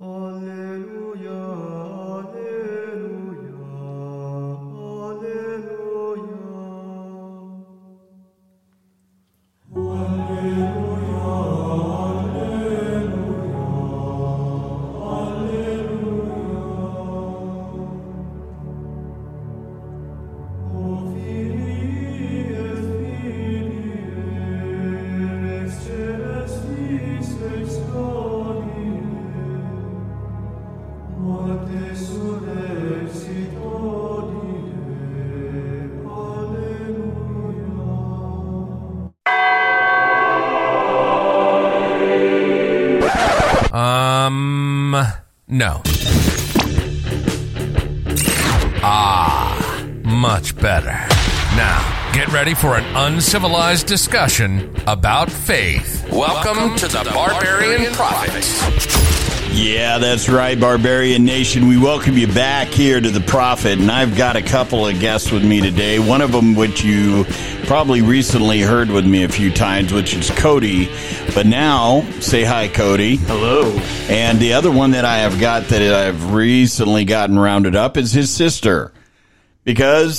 Um, uncivilized discussion about faith. Welcome, to, the Barbarian, Prophet. Yeah, that's right, Barbarian Nation. We welcome you back here to the Prophet, and I've got a couple of guests with me today. One of them, which you probably recently heard with me a few times, which is Cody. But now, say hi, Cody. Hello. And the other one that I have got that I've recently gotten rounded up is his sister, because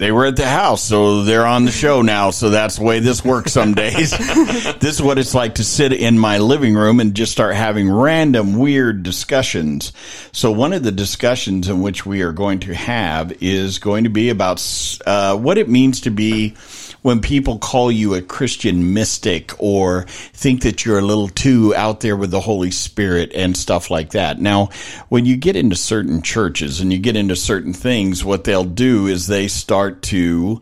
they were at the house, so they're on the show now. So that's the way this works some days. this is what it's like to sit in my living room and just start having random weird discussions. So one of the discussions in which we are going to have is going to be about uh, what it means to be when people call you a Christian mystic or think that you're a little too out there with the Holy Spirit and stuff like that. Now, when you get into certain churches and you get into certain things, what they'll do is they start to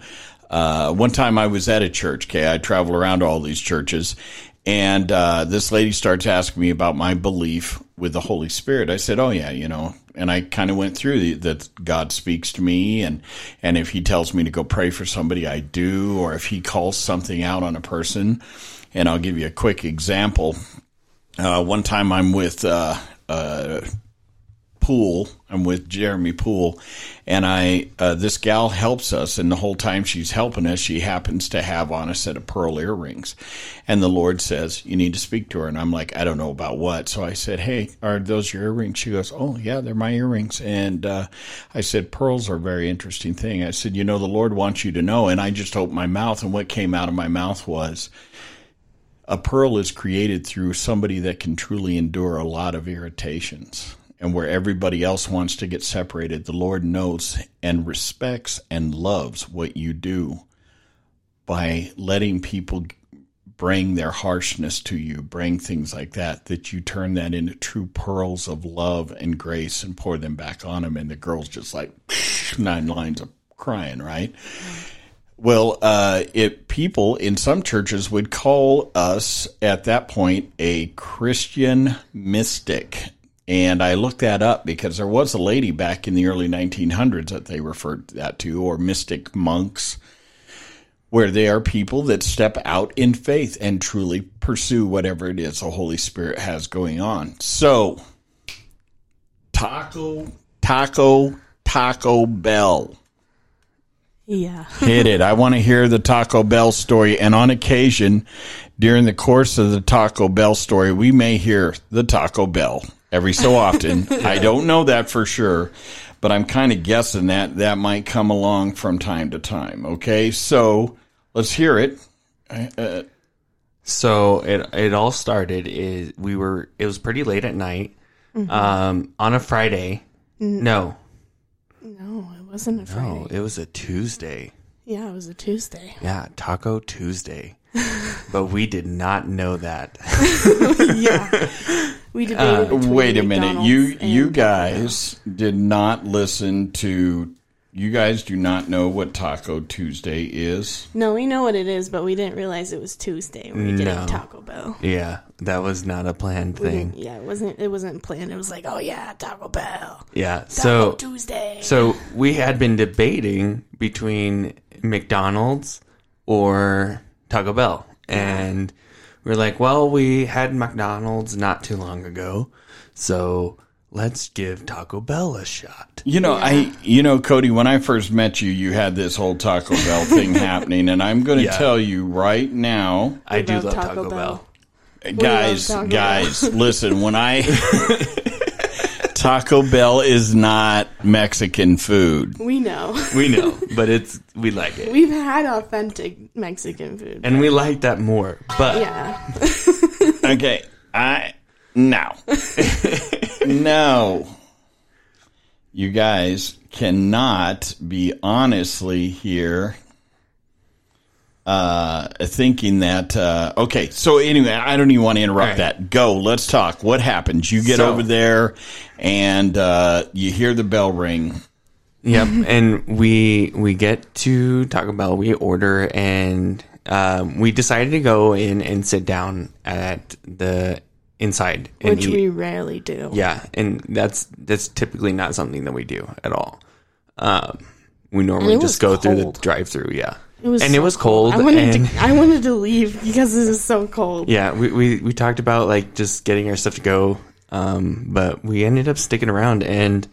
uh, one time I was at a church. Okay, I travel around all these churches, and uh, this lady starts asking me about my belief with the Holy Spirit. I said, "Oh yeah, you know." And I kind of went through the, that God speaks to me, and and if He tells me to go pray for somebody, I do, or if He calls something out on a person. And I'll give you a quick example. Uh, one time I'm with uh, uh, Poole. I'm with Jeremy Poole, and I uh, this gal helps us, and the whole time she's helping us, she happens to have on a set of pearl earrings, and the Lord says you need to speak to her, and I'm like I don't know about what, so I said, hey, are those your earrings? She goes, oh yeah, they're my earrings, and uh, I said pearls are a very interesting thing. I said, you know, the Lord wants you to know, and I just opened my mouth, and what came out of my mouth was a pearl is created through somebody that can truly endure a lot of irritations and where everybody else wants to get separated, the Lord knows and respects and loves what you do by letting people bring their harshness to you, bring things like that, that you turn that into true pearls of love and grace and pour them back on them. And the girl's just like nine lines of crying, right? Well, uh, it people in some churches would call us at that point a Christian mystic, and I looked that up because there was a lady back in the early 1900s that they referred that to, or mystic monks, where they are people that step out in faith and truly pursue whatever it is the Holy Spirit has going on. So, Taco, Taco, Taco Bell. Yeah. Hit it. I want to hear the Taco Bell story. And on occasion, during the course of the Taco Bell story, we may hear the Taco Bell every so often. I don't know that for sure, but I'm kind of guessing that that might come along from time to time. Okay, so let's hear it. Uh, So it it all started is we were it was pretty late at night um on a Friday. No. No, it wasn't a No, Friday. it was a Tuesday. yeah, it was a Tuesday. Yeah, Taco Tuesday. but we did not know that. yeah. We uh, debated. between wait a minute, you and you guys did not listen to. You guys do not know what Taco Tuesday is. No, we know what it is, but we didn't realize it was Tuesday when we did No. Taco Bell. yeah, that was not a planned We thing. Yeah, it wasn't. It wasn't planned. It was like, oh yeah, Taco Bell. Yeah. Taco So Tuesday. So we had been debating between McDonald's or Taco Bell. And we are like, well, we had McDonald's not too long ago. So let's give Taco Bell a shot. You know, I you know, Cody, when I first met you, you had this whole Taco Bell thing happening, and I'm going to Yeah. tell you right now, I do love love Taco Taco, Bell. Bell. guys, Taco Bell. guys, listen. When I Taco Bell is not Mexican food. We know. We know, but it's we like it, We've had authentic Mexican food. and we like that more. But yeah. Okay, I no, no. You guys cannot be honestly here. Uh, thinking that uh, okay. So anyway, I don't even want to interrupt All right. that. Go. Let's talk. What happens? You get So- over there, and uh, you hear the bell ring. Yep, and we we get to Taco Bell, we order, and um, we decided to go in and sit down at the inside Which eat. we rarely do. yeah, and that's that's typically not something that we do at all. Um, we normally just was go through the drive-through. Yeah, It was and it so was cold. I wanted and, to I wanted to leave because it was so cold. Yeah, we, we we talked about like just getting our stuff to go, um, but we ended up sticking around, and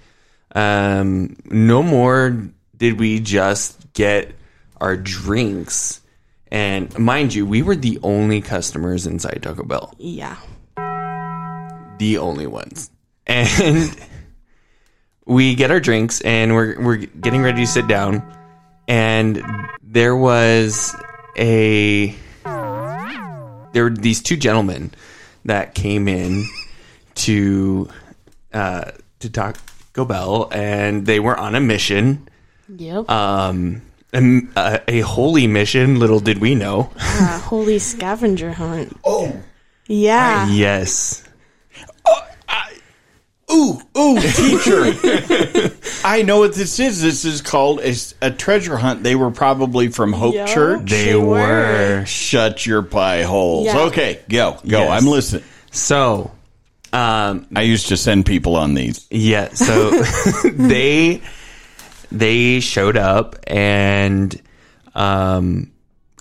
um, no more did we just get our drinks. And mind you, we were the only customers inside Taco Bell, Yeah. the only ones, and we get our drinks, and we're we're getting ready to sit down, and there was a there were these two gentlemen that came in to uh, to Taco Bell, and they were on a mission, Yep. um, a, a holy mission. Little did we know. Uh, holy scavenger hunt. Oh, Yeah. yes, ooh, ooh, teacher! I know what this is. This is called a, a treasure hunt. They were probably from Hope Yup. Church. they, They were. were. Shut your pie holes. Yeah. Okay, go, go. Yes. I'm listening. So, um, I used to send people on these. Yeah, so they they showed up and um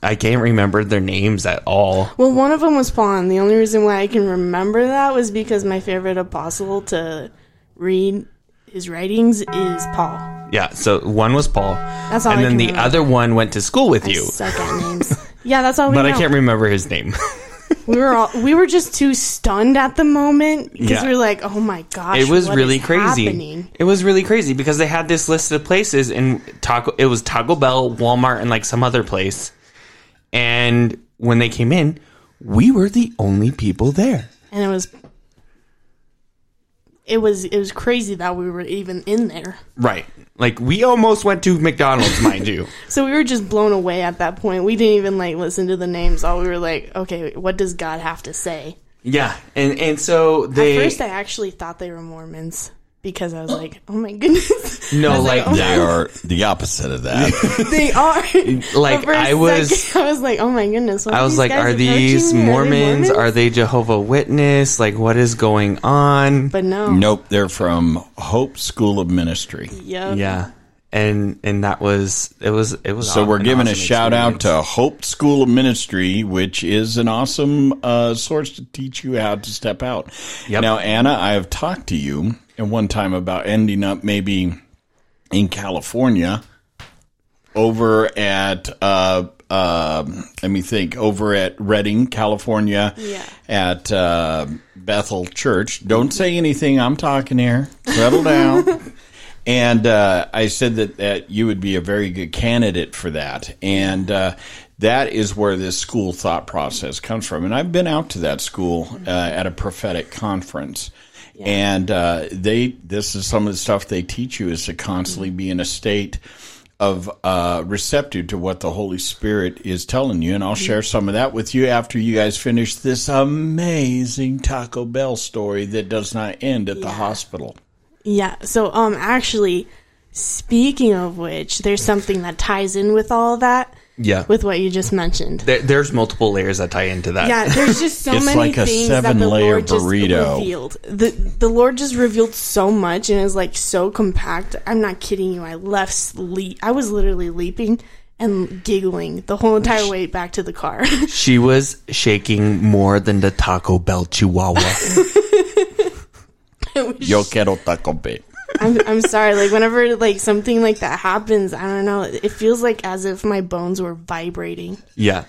I can't remember their names at all. Well, one of them was Paul, and the only reason why I can remember that was because my favorite apostle to read his writings is Paul. Yeah, so one was Paul. That's all and I then the remember. other one went to school with I you. suck at names. yeah, that's all we But know. I can't remember his name. we were all we were just too stunned at the moment because Yeah. we were like, "Oh my gosh!" it was what really is crazy. happening? It was really crazy because they had this list of places and Taco it was Taco Bell, Walmart and like some other place. And when they came in, we were the only people there. and it was it was it was crazy that we were even in there. Right. Like we almost went to McDonald's, mind you. So we were just blown away at that point. We didn't even like listen to the names. All we were like, okay, what does God have to say? Yeah, and and so At they first, I actually thought they were Mormons because I was like, oh my goodness. no like, like, oh They are the opposite of that. they are. Like, But for a I was- second, I was like, oh my goodness. what I was like, are these approaching me? Are they Mormons? Are they Jehovah Witness? Like, what is going on? But no. nope, they're from Hope School of Ministry. Yep. Yeah, and and that was it was it was. So we're an giving a awesome shout out to Hope School of Ministry, which is an awesome uh, source to teach you how to step out. Yep. Now, Anna, I have talked to you at one time about ending up maybe in California over at uh, uh, let me think over at Redding, California, Yeah. at uh, Bethel Church. Don't say anything. I'm talking here. Settle down. And uh, I said that, that you would be a very good candidate for that. And uh, that is where this school thought process comes from. And I've been out to that school uh, at a prophetic conference. And uh, they, this is some of the stuff they teach you is to constantly be in a state of uh, receptive to what the Holy Spirit is telling you. And I'll share some of that with you after you guys finish this amazing Taco Bell story that does not end at the hospital. Yeah. So, um, actually, speaking of which, there's something that ties in with all that, yeah. with what you just mentioned. There, there's multiple layers that tie into that. Yeah, there's just so It's many like a things that the seven-layer Lord just burrito. revealed. The the Lord just revealed so much and is like so compact. I'm not kidding you. I left sleep. I was literally leaping and giggling the whole entire way back to the car. She was shaking more than the Taco Bell Chihuahua. Yo quiero Taco Bell. I'm I'm sorry. Like whenever like something like that happens, I don't know. It feels like as if my bones were vibrating. yeah.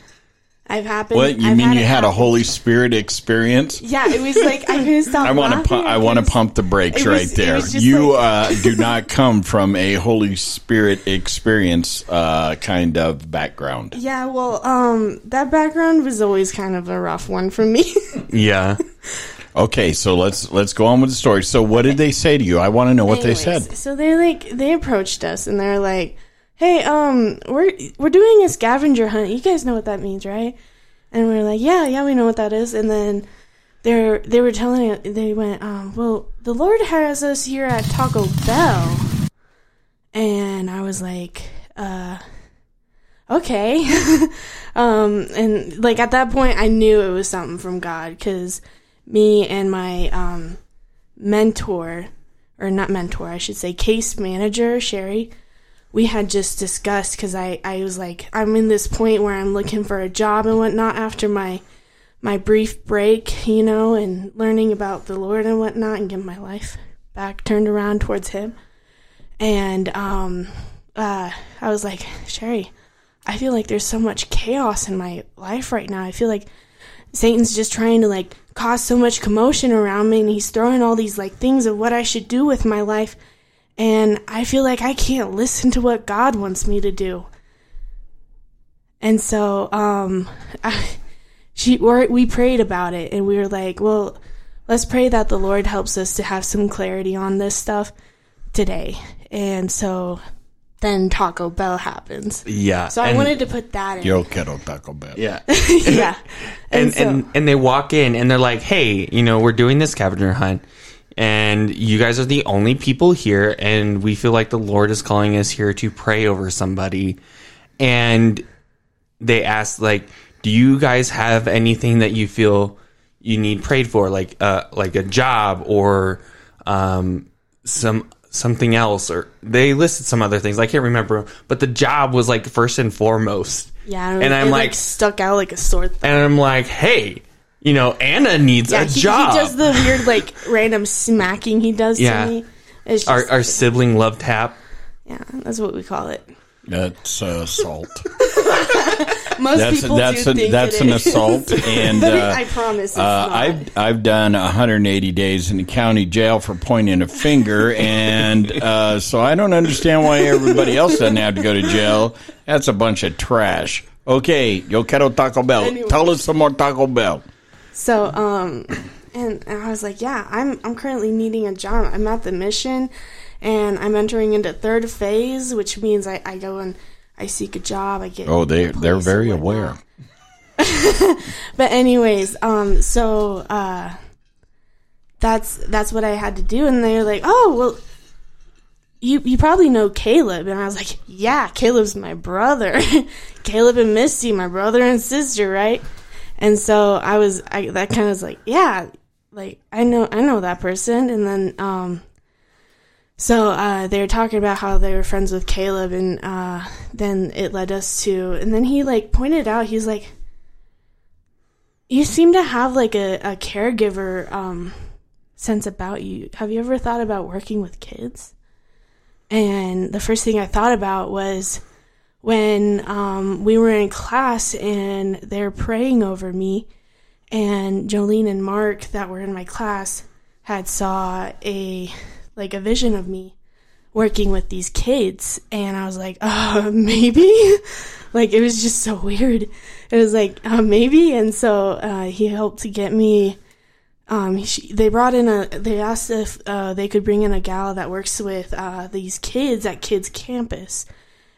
I've happened. What you I've mean? had You had a. Holy Spirit experience? Yeah, it was like I couldn't stop. I want to. Pu- I want to pump the brakes was- right there. You like- uh, do not come from a Holy Spirit experience uh, kind of background. Yeah, well, um, that background was always kind of a rough one for me. Yeah. Okay, so let's let's go on with the story. So, what did they say to you? I want to know what they said. So they like they approached us and they're like, "Hey, um, we're we're doing a scavenger hunt. You guys know what that means, right?" And we are like, "Yeah, yeah, we know what that is." And then they they were telling. They went, um, "Well, the Lord has us here at Taco Bell," and I was like, "Uh." Okay. um, and like at that point, I knew it was something from God because me and my um, mentor, or not mentor, I should say, case manager, Sherry, we had just discussed because I, I was like, I'm in this point where I'm looking for a job and whatnot after my my brief break, you know, and learning about the Lord and whatnot and getting my life back turned around towards Him. And um, uh, I was like, Sherry, I feel like there's so much chaos in my life right now. I feel like Satan's just trying to like cause so much commotion around me and he's throwing all these like things of what I should do with my life and I feel like I can't listen to what God wants me to do. And so um I, she or we prayed about it and we were like, well, let's pray that the Lord helps us to have some clarity on this stuff today. And so then Taco Bell happens. Yeah. So I And- wanted to put that in. Yo quiero Taco Bell. Yeah. yeah. and so- and and they walk in and they're like, "Hey, you know, we're doing this scavenger hunt, and you guys are the only people here, and we feel like the Lord is calling us here to pray over somebody." And they ask like, "Do you guys have anything that you feel you need prayed for, like uh like a job or um some." Something else, or they listed some other things. I can't remember, but the job was like first and foremost. Yeah, and I'm it, like, stuck out like a sore thumb. and I'm like, hey, you know, Anna needs Yeah, a he, job. he does the weird like random smacking he does Yeah. to me. It's just, our, our sibling love tap. yeah, that's what we call it. That's uh, assault. Most That's people that's do a, think that's it an is. assault, and uh, I promise it's uh, not. I've I've done 180 days in the county jail for pointing a finger, and uh, so I don't understand why everybody else doesn't have to go to jail. That's a bunch of trash. Okay, yo quiero Taco Bell. Anyway. Tell us some more Taco Bell. So, um, and, and I was like, yeah, I'm I'm currently needing a job. I'm at the mission, and I'm entering into third phase, which means I, I go and I seek a job. I get Oh, they they're very aware. But anyways, um, so uh, that's that's what I had to do, and they're like, oh well. You, you probably know Caleb and I was like yeah Caleb's my brother Caleb and Misty my brother and sister right and so I was I that kind of was like, yeah, like I know I know that person and then um so uh they were talking about how they were friends with Caleb and uh then it led us to and then he like pointed out he's like you seem to have like a, a caregiver um sense about you. Have you ever thought about working with kids? And the first thing I thought about was when um, we were in class and they're praying over me, and Jolene and Mark that were in my class had saw a like a vision of me working with these kids, and I was like, uh, maybe. like it was just so weird. It was like uh, maybe, and so uh, he helped to get me. Um, she, they brought in a. They asked if uh, they could bring in a gal that works with uh, these kids at Kids Campus,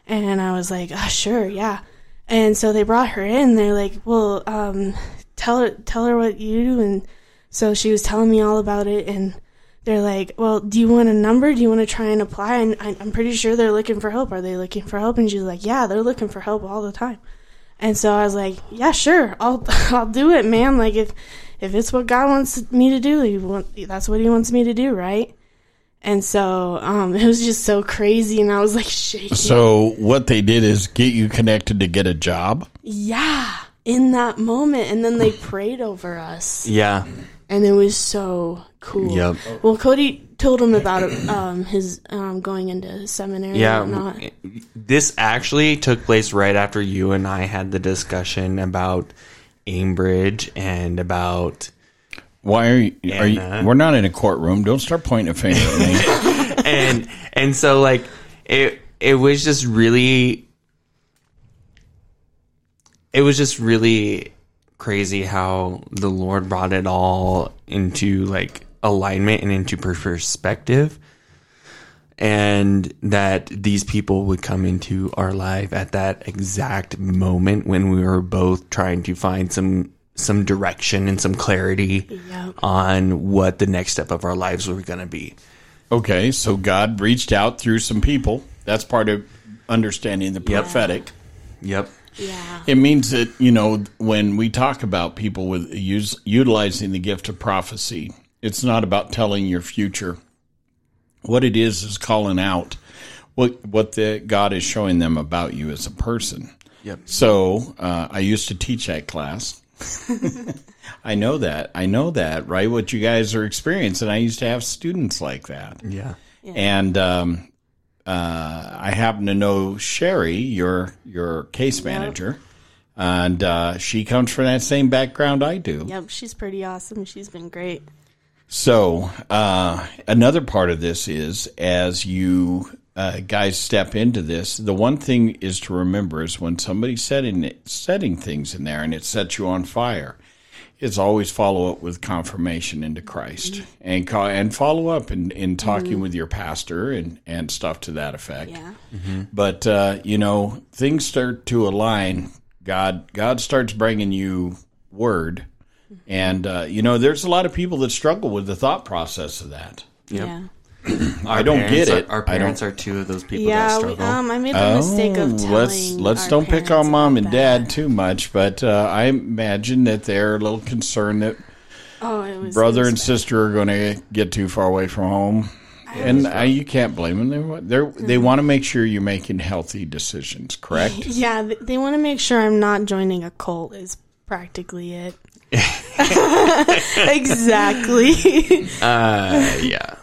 and I was like, oh, sure, yeah. And so they brought her in. They're like, well, um, tell her, tell her what you do. And so she was telling me all about it. And they're like, well, do you want a number? Do you want to try and apply? And I, I'm pretty sure they're looking for help. Are they looking for help? And she's like, yeah, they're looking for help all the time. And so I was like, yeah, sure, I'll I'll do it, man. Like if if it's what God wants me to do, he want, that's what He wants me to do, right? And so um, it was just so crazy, and I was like shaking. So what they did is get you connected to get a job. yeah, in that moment, and then they prayed over us. Yeah. And it was so cool. Yep. Well, Cody told him about um, his um, going into seminary Yeah, and whatnot. this actually took place right after you and I had the discussion about Ambridge and about Why are you? Are you we're not in a courtroom. Don't start pointing a finger at me. and and so like it it was just really it was just really crazy how the Lord brought it all into like alignment and into perspective and that these people would come into our life at that exact moment when we were both trying to find some some direction and some clarity Yep. on what the next step of our lives were going to be. Okay, so God reached out through some people. That's part of understanding the prophetic. Yep. Yeah. It means that you know when we talk about people with use, utilizing the gift of prophecy, it's not about telling your future. What it is is calling out what what the God is showing them about you as a person. Yep. So uh, I used to teach that class. I know that. I know that. Right, what you guys are experiencing. I used to have students like that. Yeah. And um, uh, I happen to know Sherry, your your case manager, and uh, she comes from that same background I do. Yep. She's pretty awesome. She's been great. So uh, another part of this is as you uh, guys step into this, the one thing is to remember is when somebody's setting setting things in there and it sets you on fire, is always follow up with confirmation into Christ and ca- and follow up in, in talking with your pastor and, and stuff to that effect. Yeah. But uh, you know, things start to align. God, God starts bringing you word, and uh, you know, there's a lot of people that struggle with the thought process of that. Yeah. I don't Parents get are- it. Our parents are two of those people that Yeah. We, struggle. um, I made the mistake of telling. Oh, let's let's our don't pick on mom and dad that. too much, but uh, I imagine that they're a little concerned that Oh, it was brother it was and sister are going to get too far away from home. And uh, you can't blame them. They wa- they're, they Mm-hmm. want to make sure you're making healthy decisions, correct? Yeah, th- they want to make sure I'm not joining a cult. Is practically it. exactly. uh, yeah.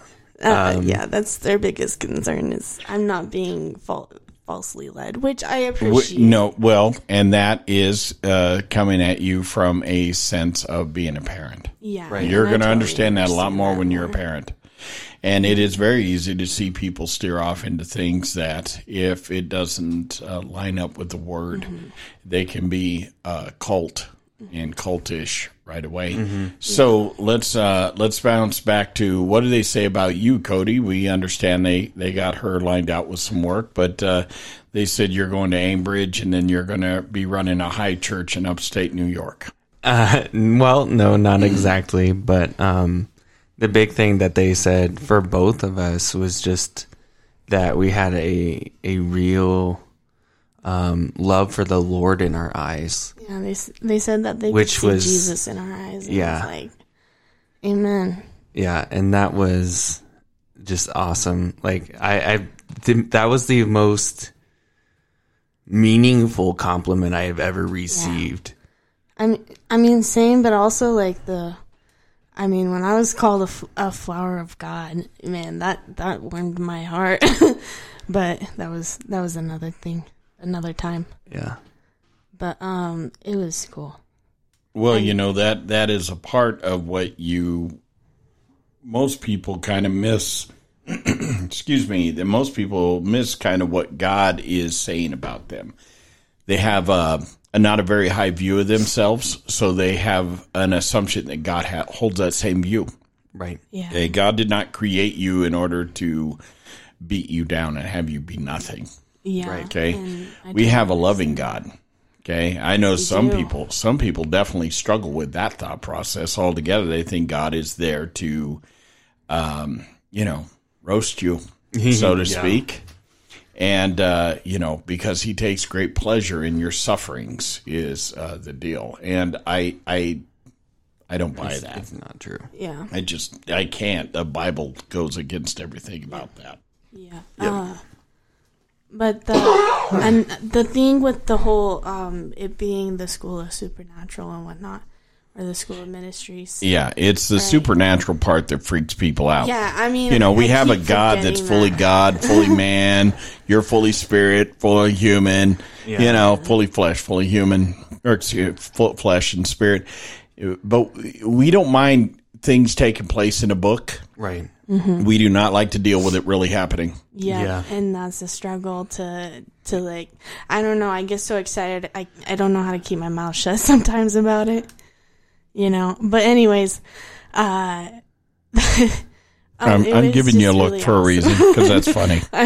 Uh, yeah, that's their biggest concern. Is I'm not being fal- falsely led, which I appreciate. no, well, and that is uh, coming at you from a sense of being a parent. Yeah, Right. You're going to totally understand that a lot more that when you're a parent. And it is very easy to see people steer off into things that, if it doesn't uh, line up with the word, Mm-hmm. they can be uh, cult and cultish right away. Mm-hmm. So let's uh, let's bounce back to what do they say about you, Cody? We understand they they got her lined out with some work, but uh, they said you're going to Ambridge and then you're going to be running a high church in upstate New York. Uh, well, no, not exactly. But um, the big thing that they said for both of us was just that we had a a real um, love for the Lord in our eyes. Yeah, they they said that they Which was- Jesus in our eyes. And yeah. like, Amen. Yeah, and that was just awesome. Like I, I th- that was the most meaningful compliment I have ever received. I mean, I mean, same, but also like the. I mean, when I was called a, f- a flower of God, man, that that warmed my heart. but that was that was another thing, another time. Yeah. But um, it was cool. Well, you know that that is a part of what you most people kind of miss. excuse me, that most people miss kind of what God is saying about them. They have uh, a not a very high view of themselves, so they have an assumption that God ha- holds that same view. Right. Yeah. Okay, God did not create you in order to beat you down and have you be nothing. Yeah. Right, Okay. We have a loving God. Okay. I know some do. people, some people definitely struggle with that thought process altogether. They think God is there to, um, you know, roast you, so to Yeah. speak. And, uh, you know, because he takes great pleasure in your sufferings is, uh, the deal. And I, I, I don't buy that. It's not true. Yeah. I just, I can't. The Bible goes against everything about that. Yeah. Uh, but the and the thing with the whole um it being the school of supernatural and whatnot or the School of Ministries. Yeah, it's the supernatural part that freaks people out. Yeah, I mean, You know, we I have a God that's forgetting fully that. God, fully man. You're fully spirit, fully human. Yeah. You know, fully flesh, fully human, or excuse, full flesh and spirit. But we don't mind things taking place in a book. Right. We do not like to deal with it really happening. Yeah, Yeah. and that's the struggle to to like. I don't know. I get so excited. I I don't know how to keep my mouth shut sometimes about it. You know. But anyways, uh, um, I'm, I'm giving you a look really for a reason because that's funny. I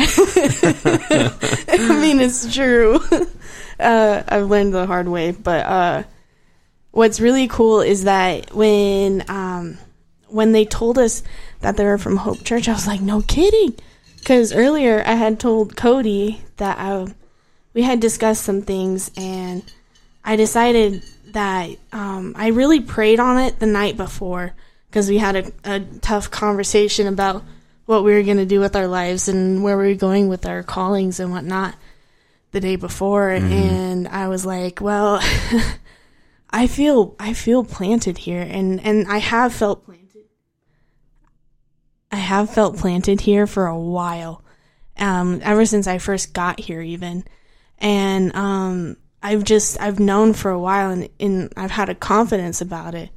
mean, it's true. uh, I've learned the hard way, but uh, what's really cool is that when um, when they told us that they were from Hope Church, I was like, no kidding, because earlier I had told Cody that I, we had discussed some things, and I decided that um, I really prayed on it the night before because we had a, a tough conversation about what we were going to do with our lives and where we were going with our callings and whatnot the day before. And I was like, well, I feel I feel planted here. And and I have felt planted. I have felt planted here for a while. Um ever since I first got here even. And um I've just I've known for a while and, and I've had a confidence about it.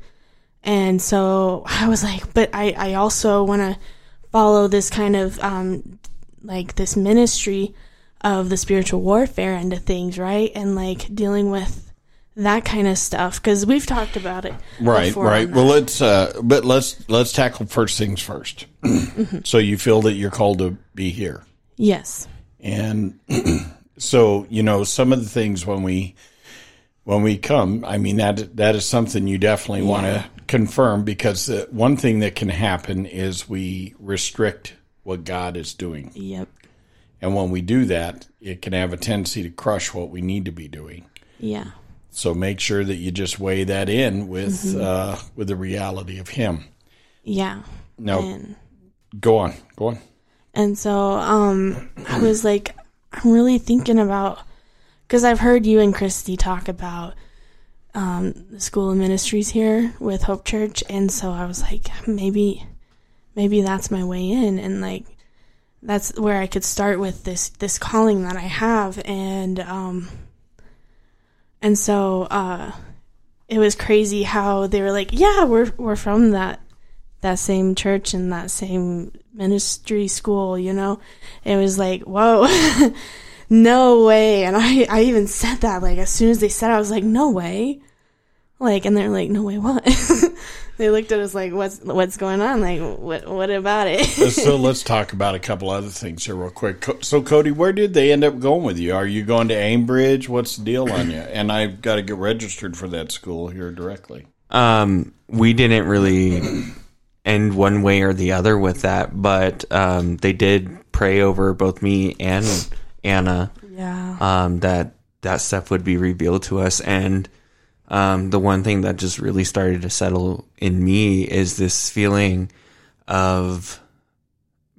And so I was like, but I, I also want to follow this kind of um, like this ministry of the spiritual warfare into things, right? And like dealing with that kind of stuff because we've talked about it, Right, right. Well, let's uh, but let's let's tackle first things first. so you feel that you're called to be here, yes, and so you know some of the things when we when we come. I mean that that is something you definitely want to confirm because uh, one thing that can happen is we restrict what God is doing, yep, and when we do that, it can have a tendency to crush what we need to be doing. yeah, So make sure that you just weigh that in with Mm-hmm. uh, with the reality of Him. yeah. No, And go on, go on. And so um, I was like, I'm really thinking about because I've heard you and Christy talk about um, the school of ministries here with Hope Church, and so I was like, maybe, maybe that's my way in, and like that's where I could start with this this calling that I have, and um, and so uh, it was crazy how they were like, yeah, we're we're from that that same church and that same ministry school, you know? It was like, whoa, no way. And I, I even said that, like, as soon as they said it, I was like, no way. Like, and they're like, no way, what? they looked at us like, what's, what's going on? Like, what, what about it? so let's talk about a couple other things here real quick. So Cody, where did they end up going with you? Are you going to Ambridge? What's the deal on you? And I've got to get registered for that school here directly. Um, we didn't really end one way or the other with that, but um, they did pray over both me and Anna yeah. um, that that stuff would be revealed to us. And um, the one thing that just really started to settle in me is this feeling of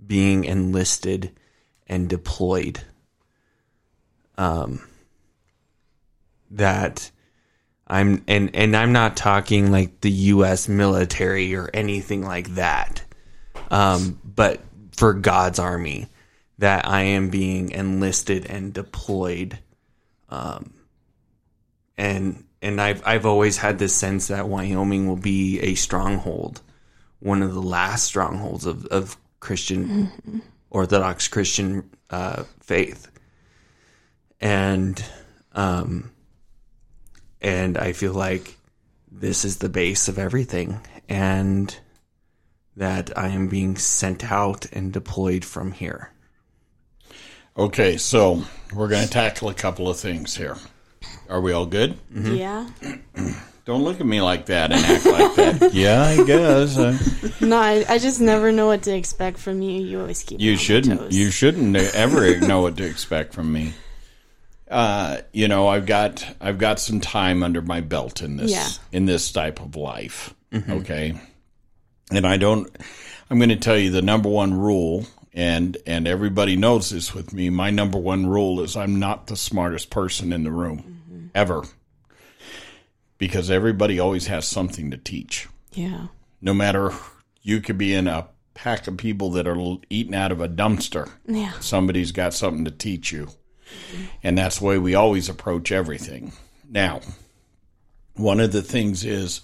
being enlisted and deployed. Um, that I'm and and I'm not talking like the U.S. military or anything like that, um, but for God's army, that I am being enlisted and deployed, um, and and I've I've always had this sense that Wyoming will be a stronghold, one of the last strongholds of of Christian Orthodox Christian uh, faith, and um and I feel like this is the base of everything, and that I am being sent out and deployed from here. Okay, so we're going to tackle a couple of things here. Are we all good? Yeah. Don't look at me like that and act like that. yeah, I guess. Uh, No, I, I just never know what to expect from you. You always keep you on shouldn't. toes. You shouldn't ever know what to expect from me. Uh, you know, I've got I've got some time under my belt in this Yeah. in this type of life. Okay, and I don't. I'm going to tell you the number one rule, and and everybody knows this with me. My number one rule is I'm not the smartest person in the room ever, because everybody always has something to teach. Yeah. No matter you could be in a pack of people that are eating out of a dumpster. Yeah. Somebody's got something to teach you. And that's the way we always approach everything. Now, one of the things is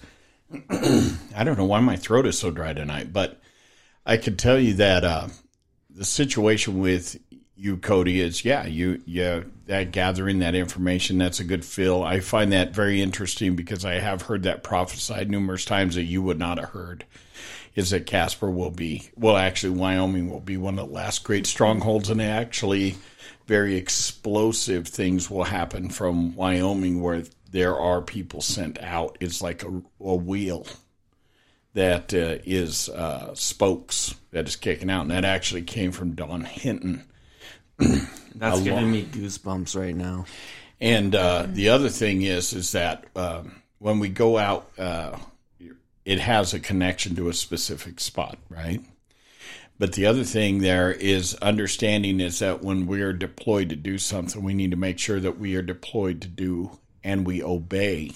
I don't know why my throat is so dry tonight, but I could tell you that uh, the situation with you, Cody, is yeah, you yeah that gathering that information that's a good feel. I find that very interesting because I have heard that prophesied numerous times that you would not have heard. Is that Casper will be well, actually Wyoming will be one of the last great strongholds, and actually very explosive things will happen from Wyoming where there are people sent out. It's like a, a wheel that uh, is uh, spokes that is kicking out, and that actually came from Don Hinton. That's giving me goosebumps right now. And uh, the other thing is, is that um, when we go out, uh, it has a connection to a specific spot, right? But the other thing there is understanding is that when we are deployed to do something, we need to make sure that we are deployed to do and we obey.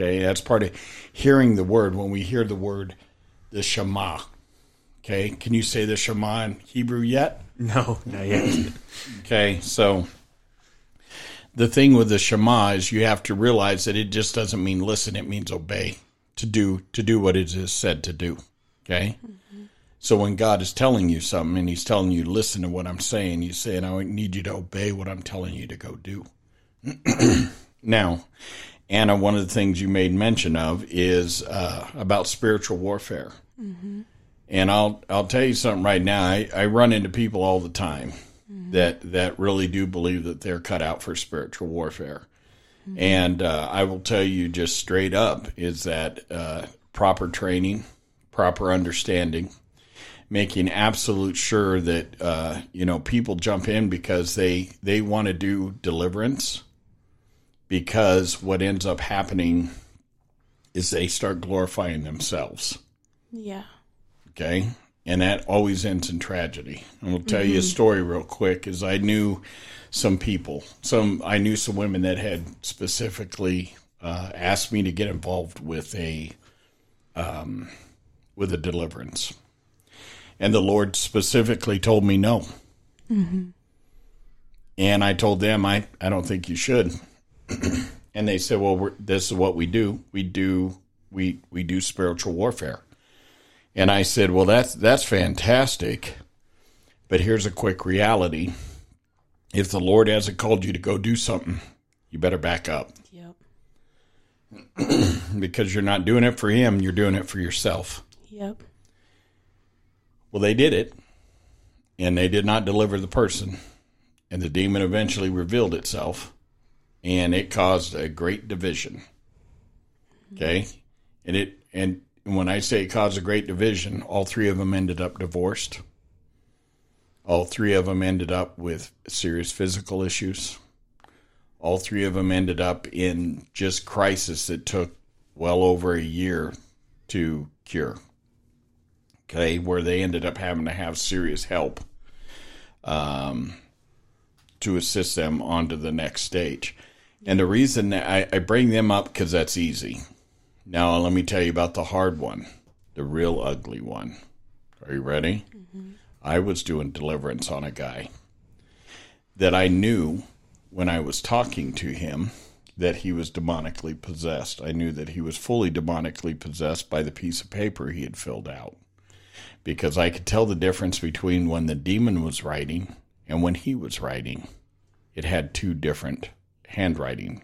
Okay, that's part of hearing the word. When we hear the word, the Shema. Okay, can you say the Shema in Hebrew yet? No, not yet. Okay, so the thing with the Shema is you have to realize that it just doesn't mean listen; it means obey to do to do what it is said to do. Okay, mm-hmm. so when God is telling you something and He's telling you listen to what I'm saying, you say, "And I need you to obey what I'm telling you to go do." now, Anna, one of the things you made mention of is uh, about spiritual warfare. And I'll I'll tell you something right now. I, I run into people all the time that that really do believe that they're cut out for spiritual warfare. And uh, I will tell you just straight up is that uh, proper training, proper understanding, making absolute sure that uh, you know people jump in because they they want to do deliverance. Because what ends up happening is they start glorifying themselves. Yeah. Okay. And that always ends in tragedy. And we'll tell you a story real quick is I knew some people, some, I knew some women that had specifically uh, asked me to get involved with a, um, with a deliverance. And the Lord specifically told me no. And I told them, I, I don't think you should. and they said, well, we're, this is what we do. We do, we, we do spiritual warfare. And I said, "Well, that's that's fantastic, but here's a quick reality: if the Lord hasn't called you to go do something, you better back up Yep. because you're not doing it for Him; you're doing it for yourself." Yep. Well, they did it, and they did not deliver the person, and the demon eventually revealed itself, and it caused a great division. Okay, and it and when I say it caused a great division, all three of them ended up divorced. All three of them ended up with serious physical issues. All three of them ended up in just crisis that took well over a year to cure okay, where they ended up having to have serious help um, to assist them onto the next stage. And the reason that I, I bring them up because that's easy. Now, let me tell you about the hard one, the real ugly one. Are you ready? Mm-hmm. I was doing deliverance on a guy that I knew when I was talking to him that he was demonically possessed. I knew that he was fully demonically possessed by the piece of paper he had filled out because I could tell the difference between when the demon was writing and when he was writing. It had two different handwriting.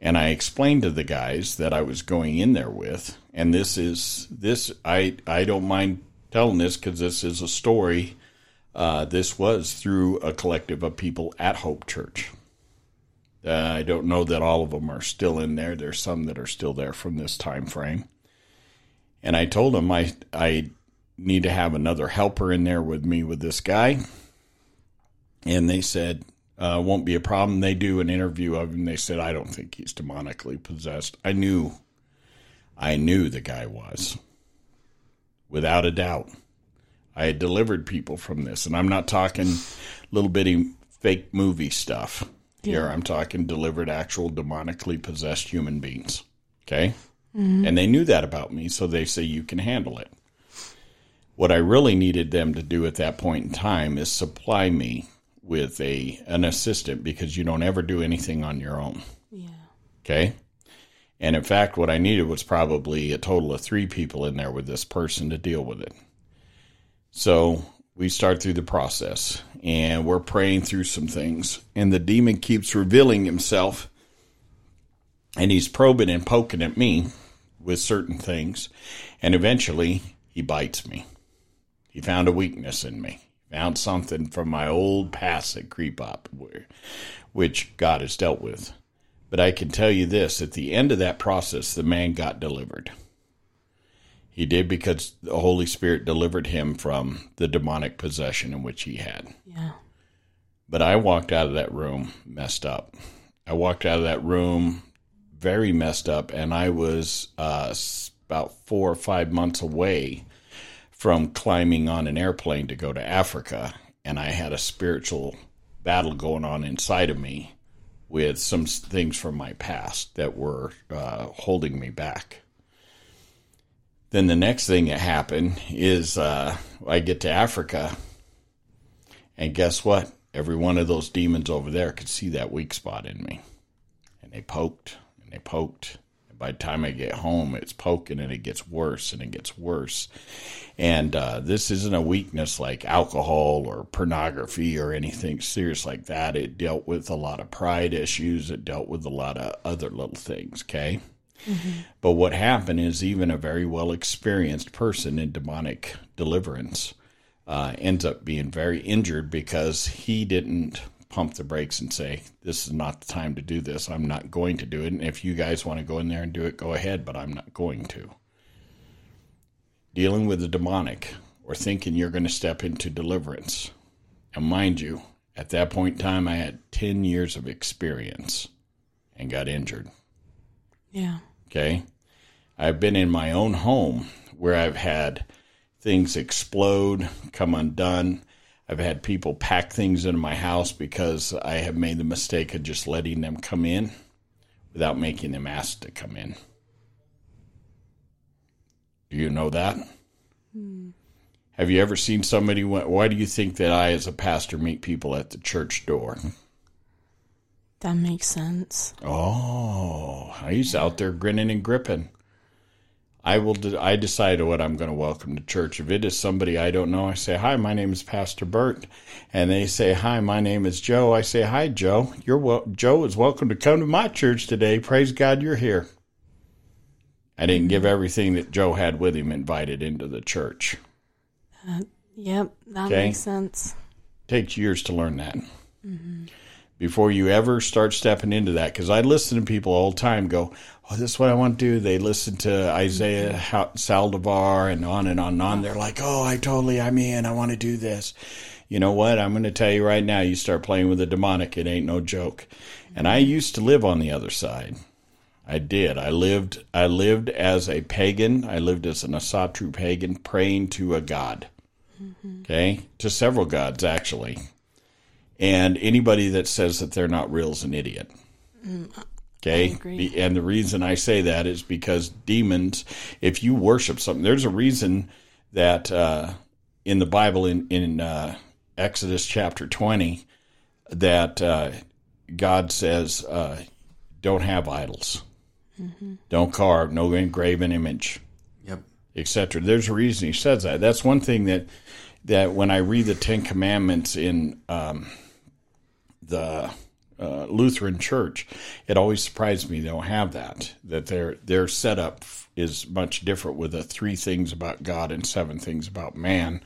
And I explained to the guys that I was going in there with, and this is this I I don't mind telling this because this is a story. Uh, this was through a collective of people at Hope Church. Uh, I don't know that all of them are still in there. There's some that are still there from this time frame. And I told them I I need to have another helper in there with me with this guy. And they said, uh, won't be a problem. They do an interview of him. They said, I don't think he's demonically possessed. I knew, I knew the guy was, without a doubt. I had delivered people from this, and I'm not talking little bitty fake movie stuff. Here I'm talking delivered actual demonically possessed human beings. Okay? And they knew that about me, so they say you can handle it. What I really needed them to do at that point in time is supply me with a an assistant because you don't ever do anything on your own. Yeah. Okay. And in fact, what I needed was probably a total of three people in there with this person to deal with it. So we start through the process and we're praying through some things. And the demon keeps revealing himself and he's probing and poking at me with certain things. And eventually he bites me. He found a weakness in me, found something from my old past that creep up, where, which God has dealt with. But I can tell you this at the end of that process, the man got delivered. He did because the Holy Spirit delivered him from the demonic possession in which he had. Yeah. But I walked out of that room messed up. I walked out of that room very messed up, and I was uh, about four or five months away from climbing on an airplane to go to Africa. And I had a spiritual battle going on inside of me with some things from my past that were uh, holding me back. Then the next thing that happened is uh, I get to Africa, and guess what? Every one of those demons over there could see that weak spot in me. And they poked and they poked. By the time I get home, it's poking and it gets worse and it gets worse. And uh, this isn't a weakness like alcohol or pornography or anything serious like that. It dealt with a lot of pride issues, it dealt with a lot of other little things, okay? But what happened is even a very well experienced person in demonic deliverance uh, ends up being very injured because he didn't pump the brakes and say, This is not the time to do this. I'm not going to do it. And if you guys want to go in there and do it, go ahead, but I'm not going to. Dealing with the demonic or thinking you're going to step into deliverance. And mind you, at that point in time, I had 10 years of experience and got injured. Yeah. Okay. I've been in my own home where I've had things explode, come undone. I've had people pack things into my house because I have made the mistake of just letting them come in without making them ask to come in. Do you know that? Hmm. Have you ever seen somebody? Why do you think that I, as a pastor, meet people at the church door? That makes sense. Oh, he's out there grinning and gripping. I will. De- I decide what I'm going to welcome to church. If it is somebody I don't know, I say, "Hi, my name is Pastor Bert," and they say, "Hi, my name is Joe." I say, "Hi, Joe. You're wel- Joe is welcome to come to my church today. Praise God, you're here." I didn't give everything that Joe had with him invited into the church. Uh, yep. That Okay. makes sense. takes years to learn that mm-hmm. Before you ever start stepping into that because i listen to people all the time go oh this is what i want to do they listen to isaiah saldivar and on and on and on they're like oh i totally i'm in i want to do this you know what i'm going to tell you right now you start playing with the demonic it ain't no joke and i used to live on the other side I did. I lived. I lived as a pagan. I lived as an Asatru pagan, praying to a god. Mm-hmm. Okay, to several gods actually. And anybody that says that they're not real is an idiot. Okay, and the reason I say that is because demons. If you worship something, there's a reason that uh, in the Bible, in in uh, Exodus chapter twenty, that uh, God says, uh, "Don't have idols." Don't carve, no engraven image, Yep. etc. There's a reason he says that. That's one thing that that when I read the Ten Commandments in um, the uh, Lutheran Church, it always surprised me they don't have that. That their their setup is much different with the three things about God and seven things about man,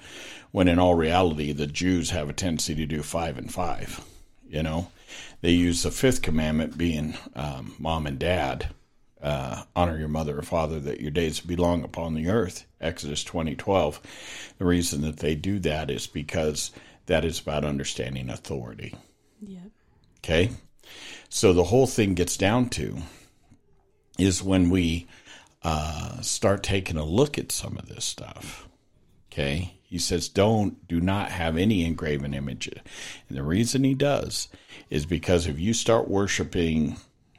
when in all reality the Jews have a tendency to do five and five. You know, they use the fifth commandment being um, mom and dad uh, honor your mother or father that your days be long upon the earth exodus 20 12 the reason that they do that is because that is about understanding authority. Okay so the whole thing gets down to is when we uh, start taking a look at some of this stuff Okay. He says, don't, do not have any engraven image. And the reason he does is because if you start worshiping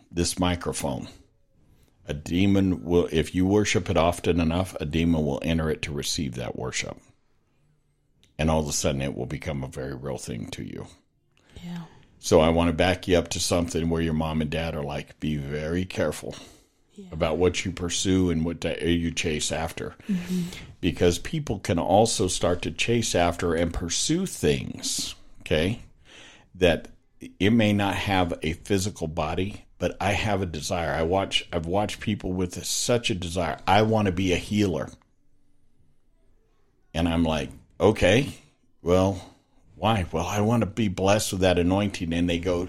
this microphone, a demon will, if you worship it often enough, a demon will enter it to receive that worship. And all of a sudden it will become a very real thing to you. Yeah. So I want to back you up to something where your mom and dad are like, be very careful about what you pursue and what you chase after. Mm-hmm. Because people can also start to chase after and pursue things, okay, that it may not have a physical body, but I have a desire. I watch I've watched people with such a desire. I want to be a healer. And I'm like, okay, well, why? Well, I want to be blessed with that anointing. And they go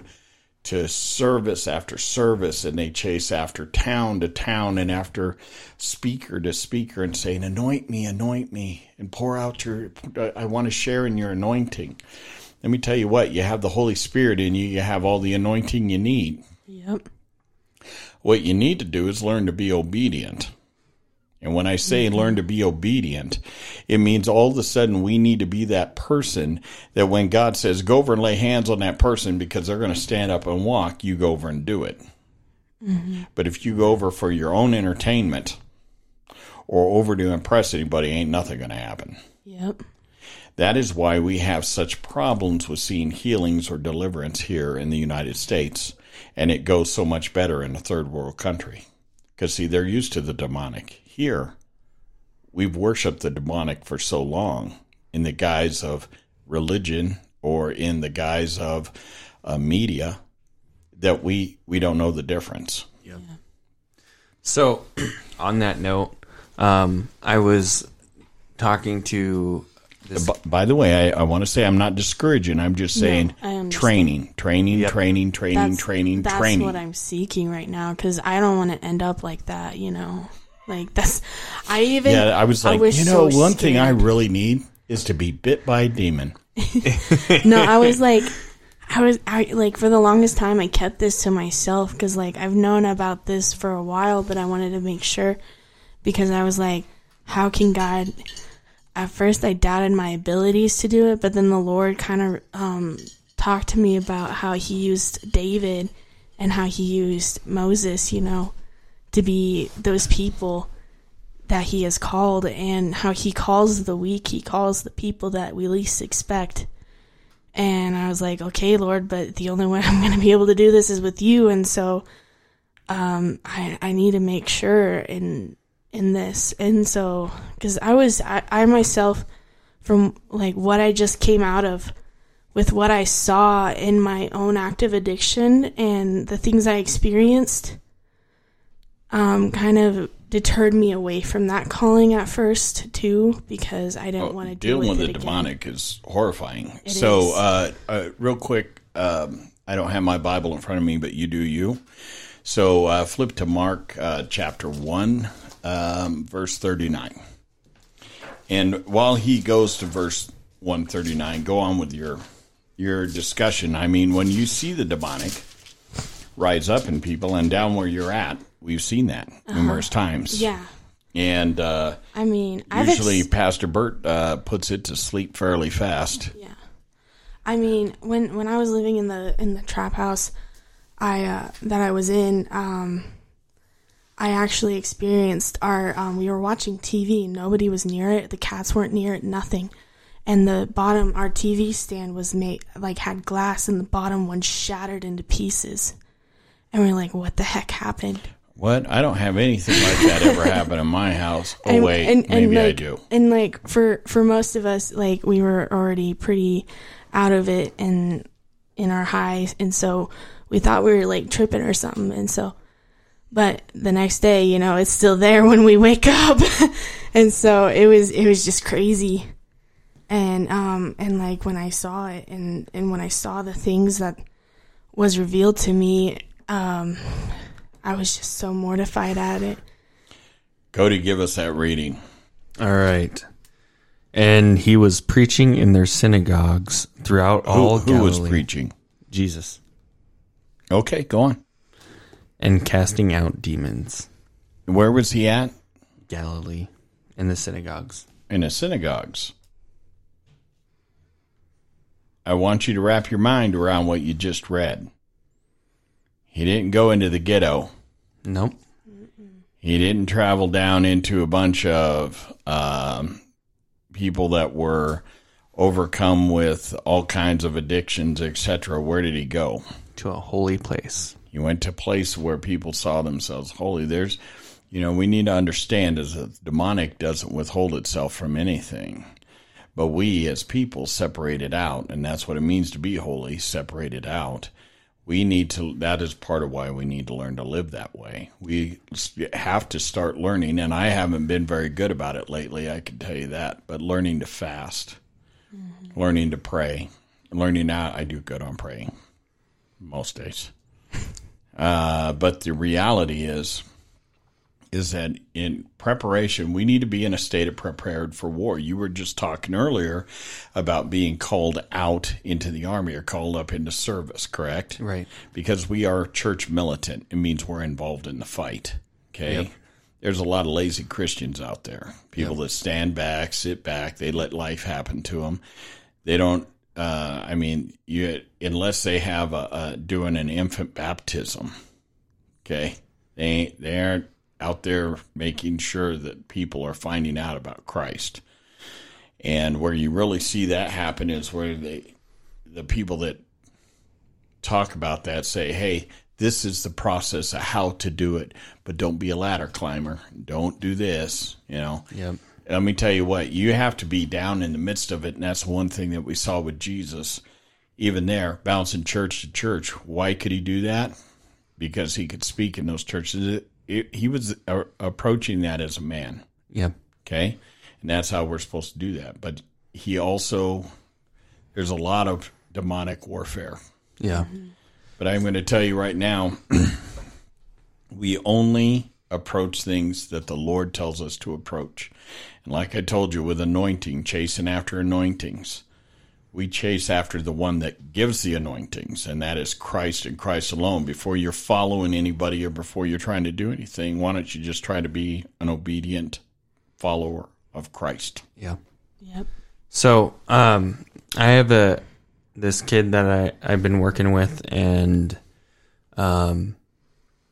to service after service and they chase after town to town and after speaker to speaker and saying, anoint me, anoint me, and pour out your, I want to share in your anointing. Let me tell you what, you have the Holy Spirit in you, you have all the anointing you need. Yep. What you need to do is learn to be obedient. And when I say mm-hmm. learn to be obedient, it means all of a sudden we need to be that person that when God says, go over and lay hands on that person because they're going to stand up and walk, you go over and do it. Mm-hmm. But if you go over for your own entertainment or over to impress anybody, ain't nothing going to happen. Yep. That is why we have such problems with seeing healings or deliverance here in the United States, and it goes so much better in a third world country. Because, see, they're used to the demonic. Here, we've worshiped the demonic for so long in the guise of religion or in the guise of uh, media that we, we don't know the difference. Yeah. So, on that note, um, I was talking to this. B- by the way, I, I want to say I'm not discouraging. I'm just saying I understand. training, training, Yep. training, training, That's, training, that's training. what I'm seeking right now because I don't want to end up like that, you know? Like, that's, I even, Yeah, I was like, was you know, so one thing I really need is to be bit by a demon. no, I was like, I was, I like for the longest time, I kept this to myself because like I've known about this for a while, but I wanted to make sure because I was like, how can God? At first, I doubted my abilities to do it, but then the Lord kind of um, talked to me about how He used David and how He used Moses, you know, to be those people that He has called, and how He calls the weak, He calls the people that we least expect. And I was like, okay, Lord, but the only way I'm going to be able to do this is with you. And so, um, I, I need to make sure in, in this. And so, cause I was, I, I myself, from like what I just came out of with what I saw in my own active addiction and the things I experienced, um, kind of deterred me away from that calling at first too, because I didn't want to deal with, with it the again. demonic is horrifying. It so, is. Uh, uh, real quick, um, I don't have my Bible in front of me, but you do you. So, uh, flip to Mark uh, chapter 1, um, verse 39. And while he goes to verse 139, go on with your your discussion. I mean, when you see the demonic rise up in people and down where you're at, we've seen that numerous times. Uh-huh. Yeah. And uh, I mean, usually ex- Pastor Bert uh, puts it to sleep fairly fast. yeah. I mean, when when I was living in the in the trap house, I uh, that I was in, um, I actually experienced our. Um, we were watching TV. Nobody was near it. The cats weren't near it. Nothing. And the bottom, our TV stand was made like had glass, and the bottom one shattered into pieces. And we are like, "What the heck happened?" What? I don't have anything like that ever happen in my house. Oh And- wait, and- and, maybe I like- do. And like for for most of us, like we were already pretty out of it and in our highs, and so we thought we were like tripping or something, and so. But the next day, you know, it's still there when we wake up, and so it was it was just crazy, and um and like when I saw it and and when I saw the things that was revealed to me, um, I was just so mortified at it. Cody, give us that reading. All right. And he was preaching in their synagogues throughout Who, all who was preaching? Jesus. Okay, go on. And casting out demons. Where was he at? Galilee. In the synagogues. in the synagogues. I want you to wrap your mind around what you just read. He didn't go into the ghetto. Nope. He didn't travel down into a bunch of um, people that were overcome with all kinds of addictions, etc. Where did he go? To a holy place. He went to a place where people saw themselves holy. There's, you know, we need to understand is that demonic doesn't withhold itself from anything. But we as people separate it out, and that's what it means to be holy, separate it out. We need to, that is part of why we need to learn to live that way. We have to start learning, and I haven't been very good about it lately, I can tell you that, but learning to fast, mm-hmm. learning to pray, learning out, I do good on praying most days. Uh, but the reality is, is that in preparation, we need to be in a state of prepared for war. You were just talking earlier about being called out into the army or called up into service, correct? Right. Because we are church militant. It means we're involved in the fight. Okay. Yep. There's a lot of lazy Christians out there. People yep. that stand back, sit back, they let life happen to them. They don't uh, I mean, you unless they have a, a, doing an infant baptism, okay, they they aren't out there making sure that people are finding out about Christ. And where you really see that happen is where they, the people that talk about that say, "Hey, this is the process of how to do it, but don't be a ladder climber. Don't do this." You know. Yep let me tell you what, you have to be down in the midst of it. And that's one thing that we saw with Jesus, even there, bouncing church to church. Why could he do that? Because he could speak in those churches. It, it, he was uh, approaching that as a man. Yeah. Okay. And that's how we're supposed to do that. But he also, there's a lot of demonic warfare. Yeah. But I'm going to tell you right now, we only approach things that the Lord tells us to approach. And like I told you, with anointing, chasing after anointings, we chase after the one that gives the anointings, and that is Christ and Christ alone. Before you're following anybody or before you're trying to do anything, why don't you just try to be an obedient follower of Christ? Yeah. Yep. So, um, I have a this kid that I I've been working with, and um,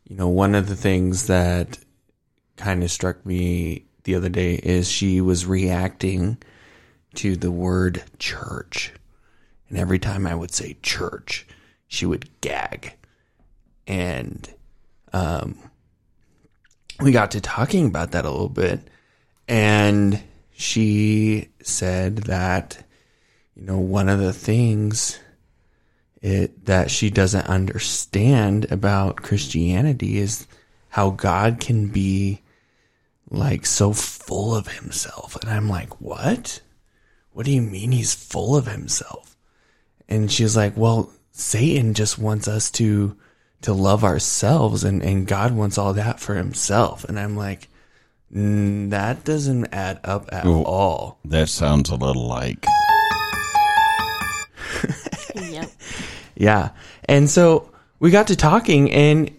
you know, one of the things that kind of struck me the other day is she was reacting to the word church. And every time I would say church, she would gag. And um, we got to talking about that a little bit. And she said that, you know, one of the things it, that she doesn't understand about Christianity is how God can be like so full of himself. And I'm like, what? What do you mean he's full of himself? And she's like, well, Satan just wants us to, to love ourselves and, and God wants all that for himself. And I'm like, mm, that doesn't add up at Ooh, all. That sounds a little like. yep. Yeah. And so we got to talking and,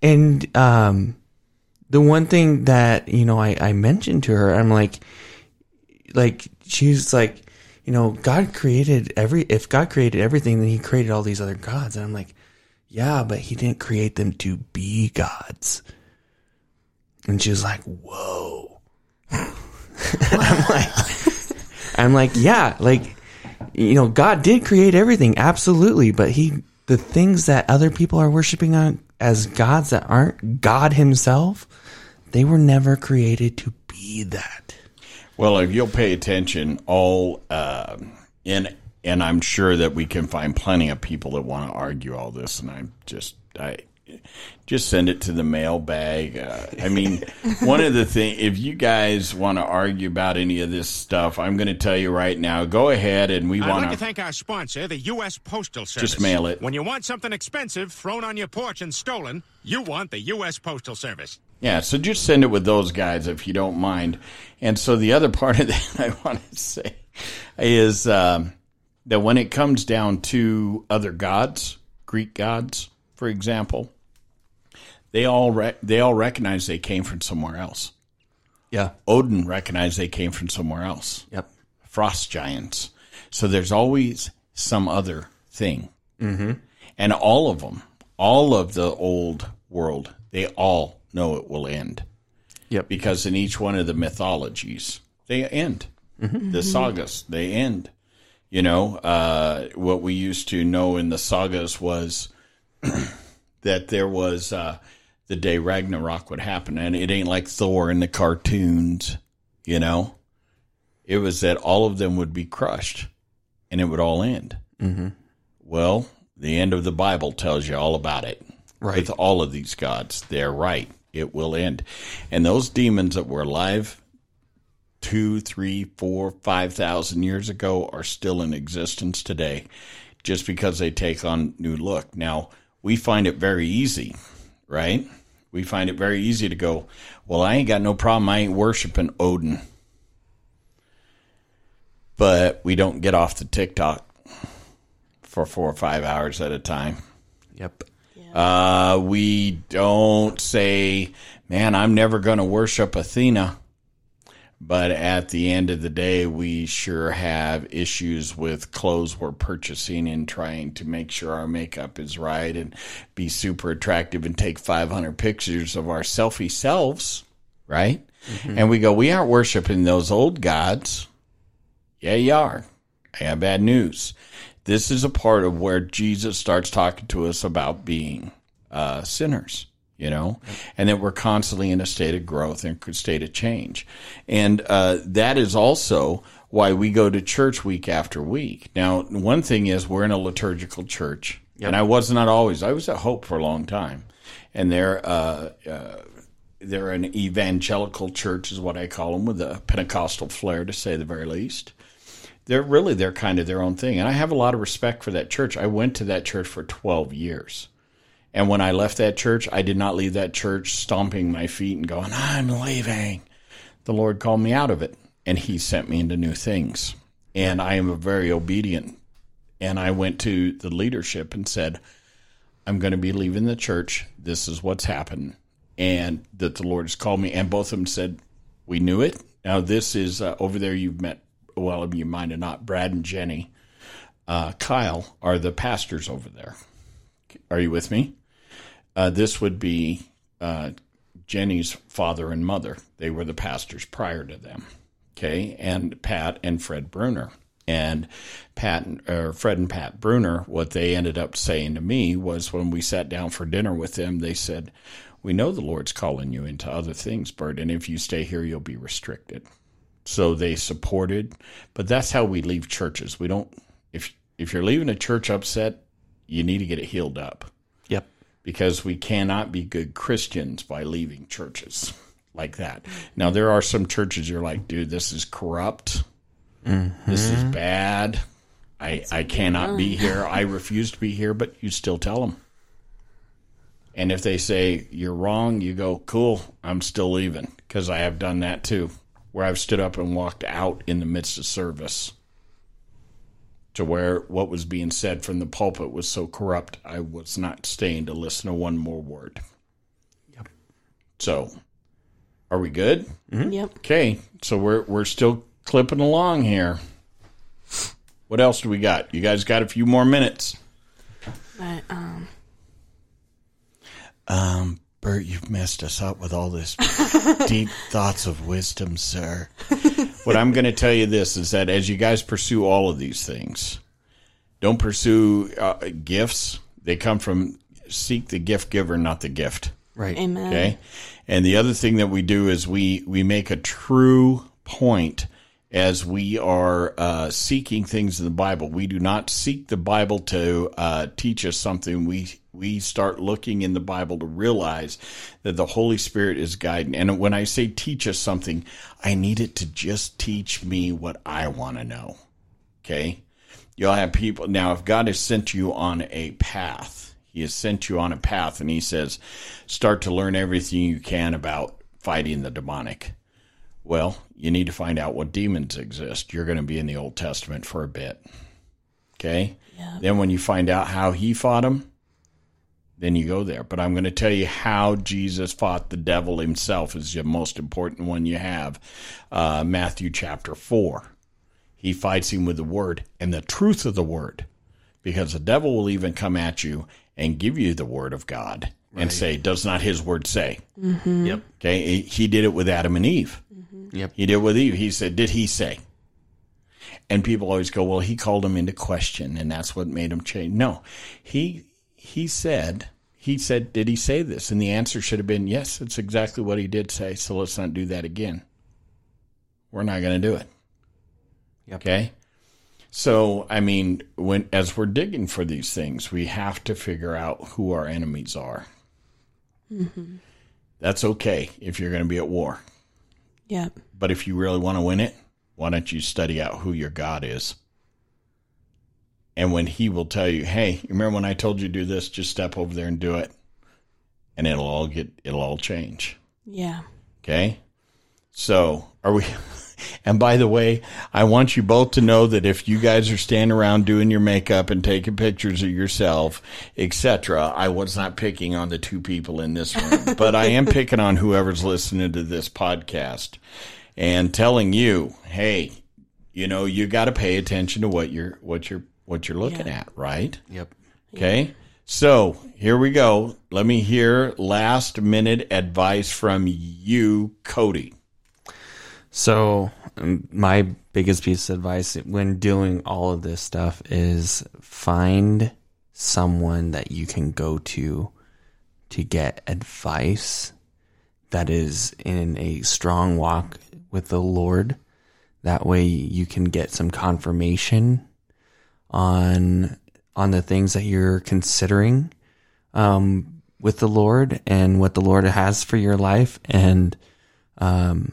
and, um, the one thing that you know I, I mentioned to her, I'm like, like she's like, you know, God created every. If God created everything, then He created all these other gods, and I'm like, yeah, but He didn't create them to be gods. And she was like, whoa. I'm like, I'm like, yeah, like, you know, God did create everything, absolutely, but He the things that other people are worshiping on as gods that aren't God Himself they were never created to be that. Well, if you'll pay attention, all uh, and and I'm sure that we can find plenty of people that want to argue all this, and I'm just I just send it to the mailbag. Uh, I mean, one of the things, if you guys want to argue about any of this stuff, I'm going to tell you right now. Go ahead, and we want like to thank our sponsor, the U.S. Postal Service. Just mail it. When you want something expensive thrown on your porch and stolen, you want the U.S. Postal Service. Yeah, so just send it with those guys if you don't mind. And so the other part of that I want to say is um, that when it comes down to other gods, Greek gods, for example, they all re- they all recognize they came from somewhere else. Yeah. Odin recognized they came from somewhere else. Yep. Frost giants. So there's always some other thing. Mm-hmm. And all of them, all of the old world, they all know it will end. Yep. Because in each one of the mythologies, they end. The sagas, they end. You know, uh, what we used to know in the sagas was that there was uh, the day Ragnarok would happen, and it ain't like Thor in the cartoons. You know, it was that all of them would be crushed, and it would all end. Mm-hmm. Well, the end of the Bible tells you all about it. Right. With all of these gods, they're right. It will end, and those demons that were alive two, three, four, five thousand years ago are still in existence today, just because they take on new look. Now we find it very easy, right? We find it very easy to go, well, I ain't got no problem. I ain't worshiping Odin, but we don't get off the TikTok for four or five hours at a time. Yep. Uh, we don't say, man, I'm never going to worship Athena. But at the end of the day, we sure have issues with clothes we're purchasing and trying to make sure our makeup is right and be super attractive and take 500 pictures of our selfie selves, right? And we go, we aren't worshiping those old gods. Yeah, you are. I have bad news. This is a part of where Jesus starts talking to us about being uh, sinners, you know, and that we're constantly in a state of growth and a state of change. And uh, that is also why we go to church week after week. Now, one thing is we're in a liturgical church, and I was not always. I was at Hope for a long time, and they're uh, uh, they're an evangelical church, is what I call them, with a Pentecostal flair, to say the very least. They're really they're kind of their own thing. And i have a lot of respect for that church. I went to that church for 12 years and when i left that church i did not leave that church stomping my feet and going i'm leaving. The lord called me out of it and he sent me into new things. And i am a very obedient. And i went to the leadership and said i'm going to be leaving the church. This is what's happened. And that the lord has called me. And both of them said we knew it. Now this is uh, over there you've met well, you might have not, Brad and Jenny, uh, Kyle are the pastors over there. Are you with me? Uh, this would be uh, Jenny's father and mother. They were the pastors prior to them. Okay, and Pat and Fred Bruner. And Pat, or Fred and Pat Bruner, what they ended up saying to me was when we sat down for dinner with them, they said, "We know the Lord's calling you into other things, Bert, and if you stay here, you'll be restricted." so they supported but that's how we leave churches we don't if if you're leaving a church upset you need to get it healed up. Because we cannot be good christians by leaving churches like that. Now there are some churches you're like dude this is corrupt. This is mm-hmm. bad. I i cannot be here. I refuse to be here but you still tell them and if they say you're wrong you go cool i'm still leaving because i have done that too where I've stood up and walked out in the midst of service to where what was being said from the pulpit was so corrupt, I was not staying to listen to one more word. Yep. So, are we good? Yep. Okay, so we're we're still clipping along here. What else do we got? You guys got a few more minutes. But um, Um, Bert, you've messed us up with all this deep thoughts of wisdom, sir. What I'm going to tell you this is that as you guys pursue all of these things, don't pursue uh, gifts. They come from seek the gift giver, not the gift. Right. amen. Okay. And the other thing that we do is we, we make a true point as we are uh, seeking things in the Bible. We do not seek the Bible to uh, teach us something. We we start looking in the Bible to realize that the Holy Spirit is guiding. And when I say teach us something, I need it to just teach me what I want to know. Okay. You'll have people now. If God has sent you on a path, He has sent you on a path, and He says, start to learn everything you can about fighting the demonic. Well, you need to find out what demons exist. You're going to be in the Old Testament for a bit. Okay? Yeah. Then when you find out how he fought them, then you go there. But I'm going to tell you how Jesus fought the devil himself is the most important one you have. Uh, Matthew chapter 4. He fights him with the word and the truth of the word because the devil will even come at you and give you the word of God and say, Does not his word say? Yep. Okay. He did it with Adam and Eve. Yep. He did it with Eve. He said, Did he say? And people always go, Well, he called him into question and that's what made him change. No. He he said he said, Did he say this? And the answer should have been, Yes, it's exactly what he did say, so let's not do that again. We're not gonna do it. Yep. Okay. So, I mean, when as we're digging for these things, we have to figure out who our enemies are. Mm-hmm. That's okay if you're going to be at war. Yep. But if you really want to win it, why don't you study out who your God is? And when he will tell you, hey, you remember when I told you to do this, just step over there and do it. And it'll all get, it'll all change. Yeah. Okay. So are we? And by the way, I want you both to know that if you guys are standing around doing your makeup and taking pictures of yourself, etc., I was not picking on the two people in this room, but I am picking on whoever's listening to this podcast and telling you, hey, you know, you got to pay attention to what you're what you're what you're looking Yeah. at, right? Yep. Okay. So here we go. Let me hear last minute advice from you, Cody. So, um, my biggest piece of advice when doing all of this stuff is find someone that you can go to to get advice that is in a strong walk with the Lord. That way you can get some confirmation on on the things that you're considering um, with the Lord and what the Lord has for your life and um,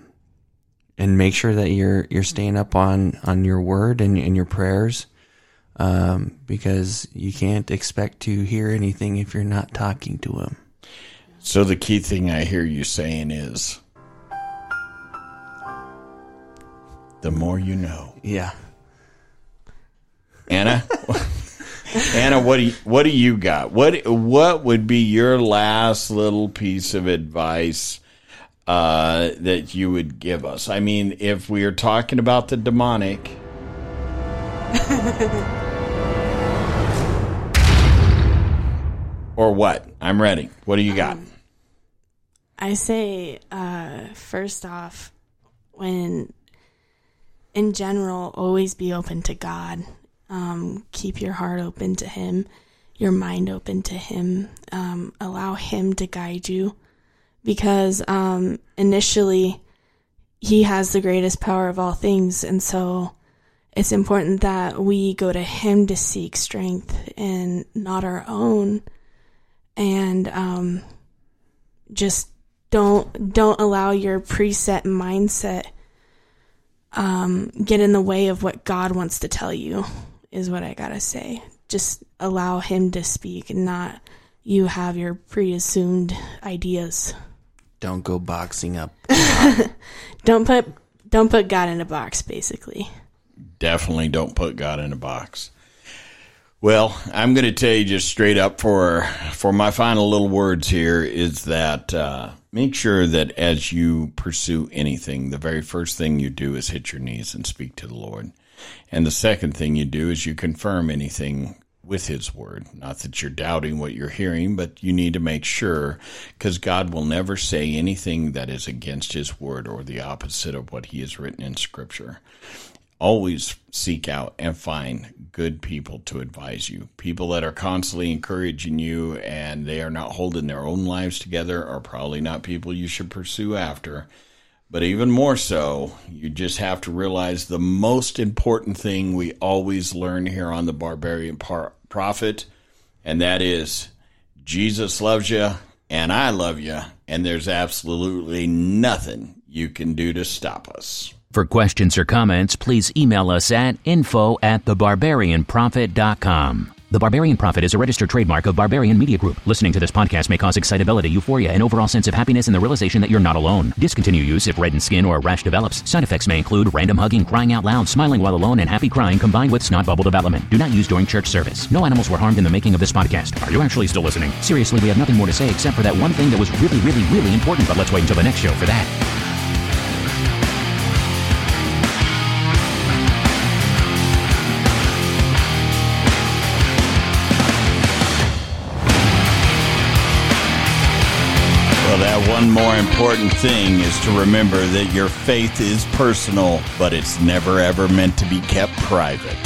and make sure that you're you're staying up on on your word and, and your prayers um, because you can't expect to hear anything if you're not talking to him. So the key thing I hear you saying is the more you know. Yeah. Anna Anna, what do you, what do you got? What what would be your last little piece of advice uh, that you would give us? I mean, if we are talking about the demonic, or what? I'm ready. What do you got? I say, uh, first off, when in general, always be open to God. Um, keep your heart open to Him, your mind open to Him. Um, allow Him to guide you because um, initially, He has the greatest power of all things. And so it's important that we go to Him to seek strength and not our own. And um, just don't don't allow your preset mindset um, get in the way of what God wants to tell you is what I gotta say. Just allow Him to speak, and not you have your pre-assumed ideas. Don't go boxing up. Don't put don't put God in a box. Basically, definitely don't put God in a box. Well, I'm going to tell you just straight up for for my final little words here is that uh, make sure that as you pursue anything, the very first thing you do is hit your knees and speak to the Lord, and the second thing you do is you confirm anything with His Word. Not that you're doubting what you're hearing, but you need to make sure because God will never say anything that is against His Word or the opposite of what He has written in Scripture always seek out and find good people to advise you. People that are constantly encouraging you and they are not holding their own lives together are probably not people you should pursue after. But even more so, you just have to realize the most important thing we always learn here on the Barbarian Par- Prophet, and that is Jesus loves you and I love you, and there's absolutely nothing you can do to stop us. For questions or comments, please email us at info at thebarbarianprophet.com. The Barbarian Prophet is a registered trademark of Barbarian Media Group. Listening to this podcast may cause excitability, euphoria, and overall sense of happiness and the realization that you're not alone. Discontinue use if reddened skin or a rash develops. Side effects may include random hugging, crying out loud, smiling while alone, and happy crying combined with snot bubble development. Do not use during church service. No animals were harmed in the making of this podcast. Are you actually still listening? Seriously, we have nothing more to say except for that one thing that was really, really, really important, but let's wait until the next show for that. That one more important thing is to remember that your faith is personal, but it's never ever meant to be kept private.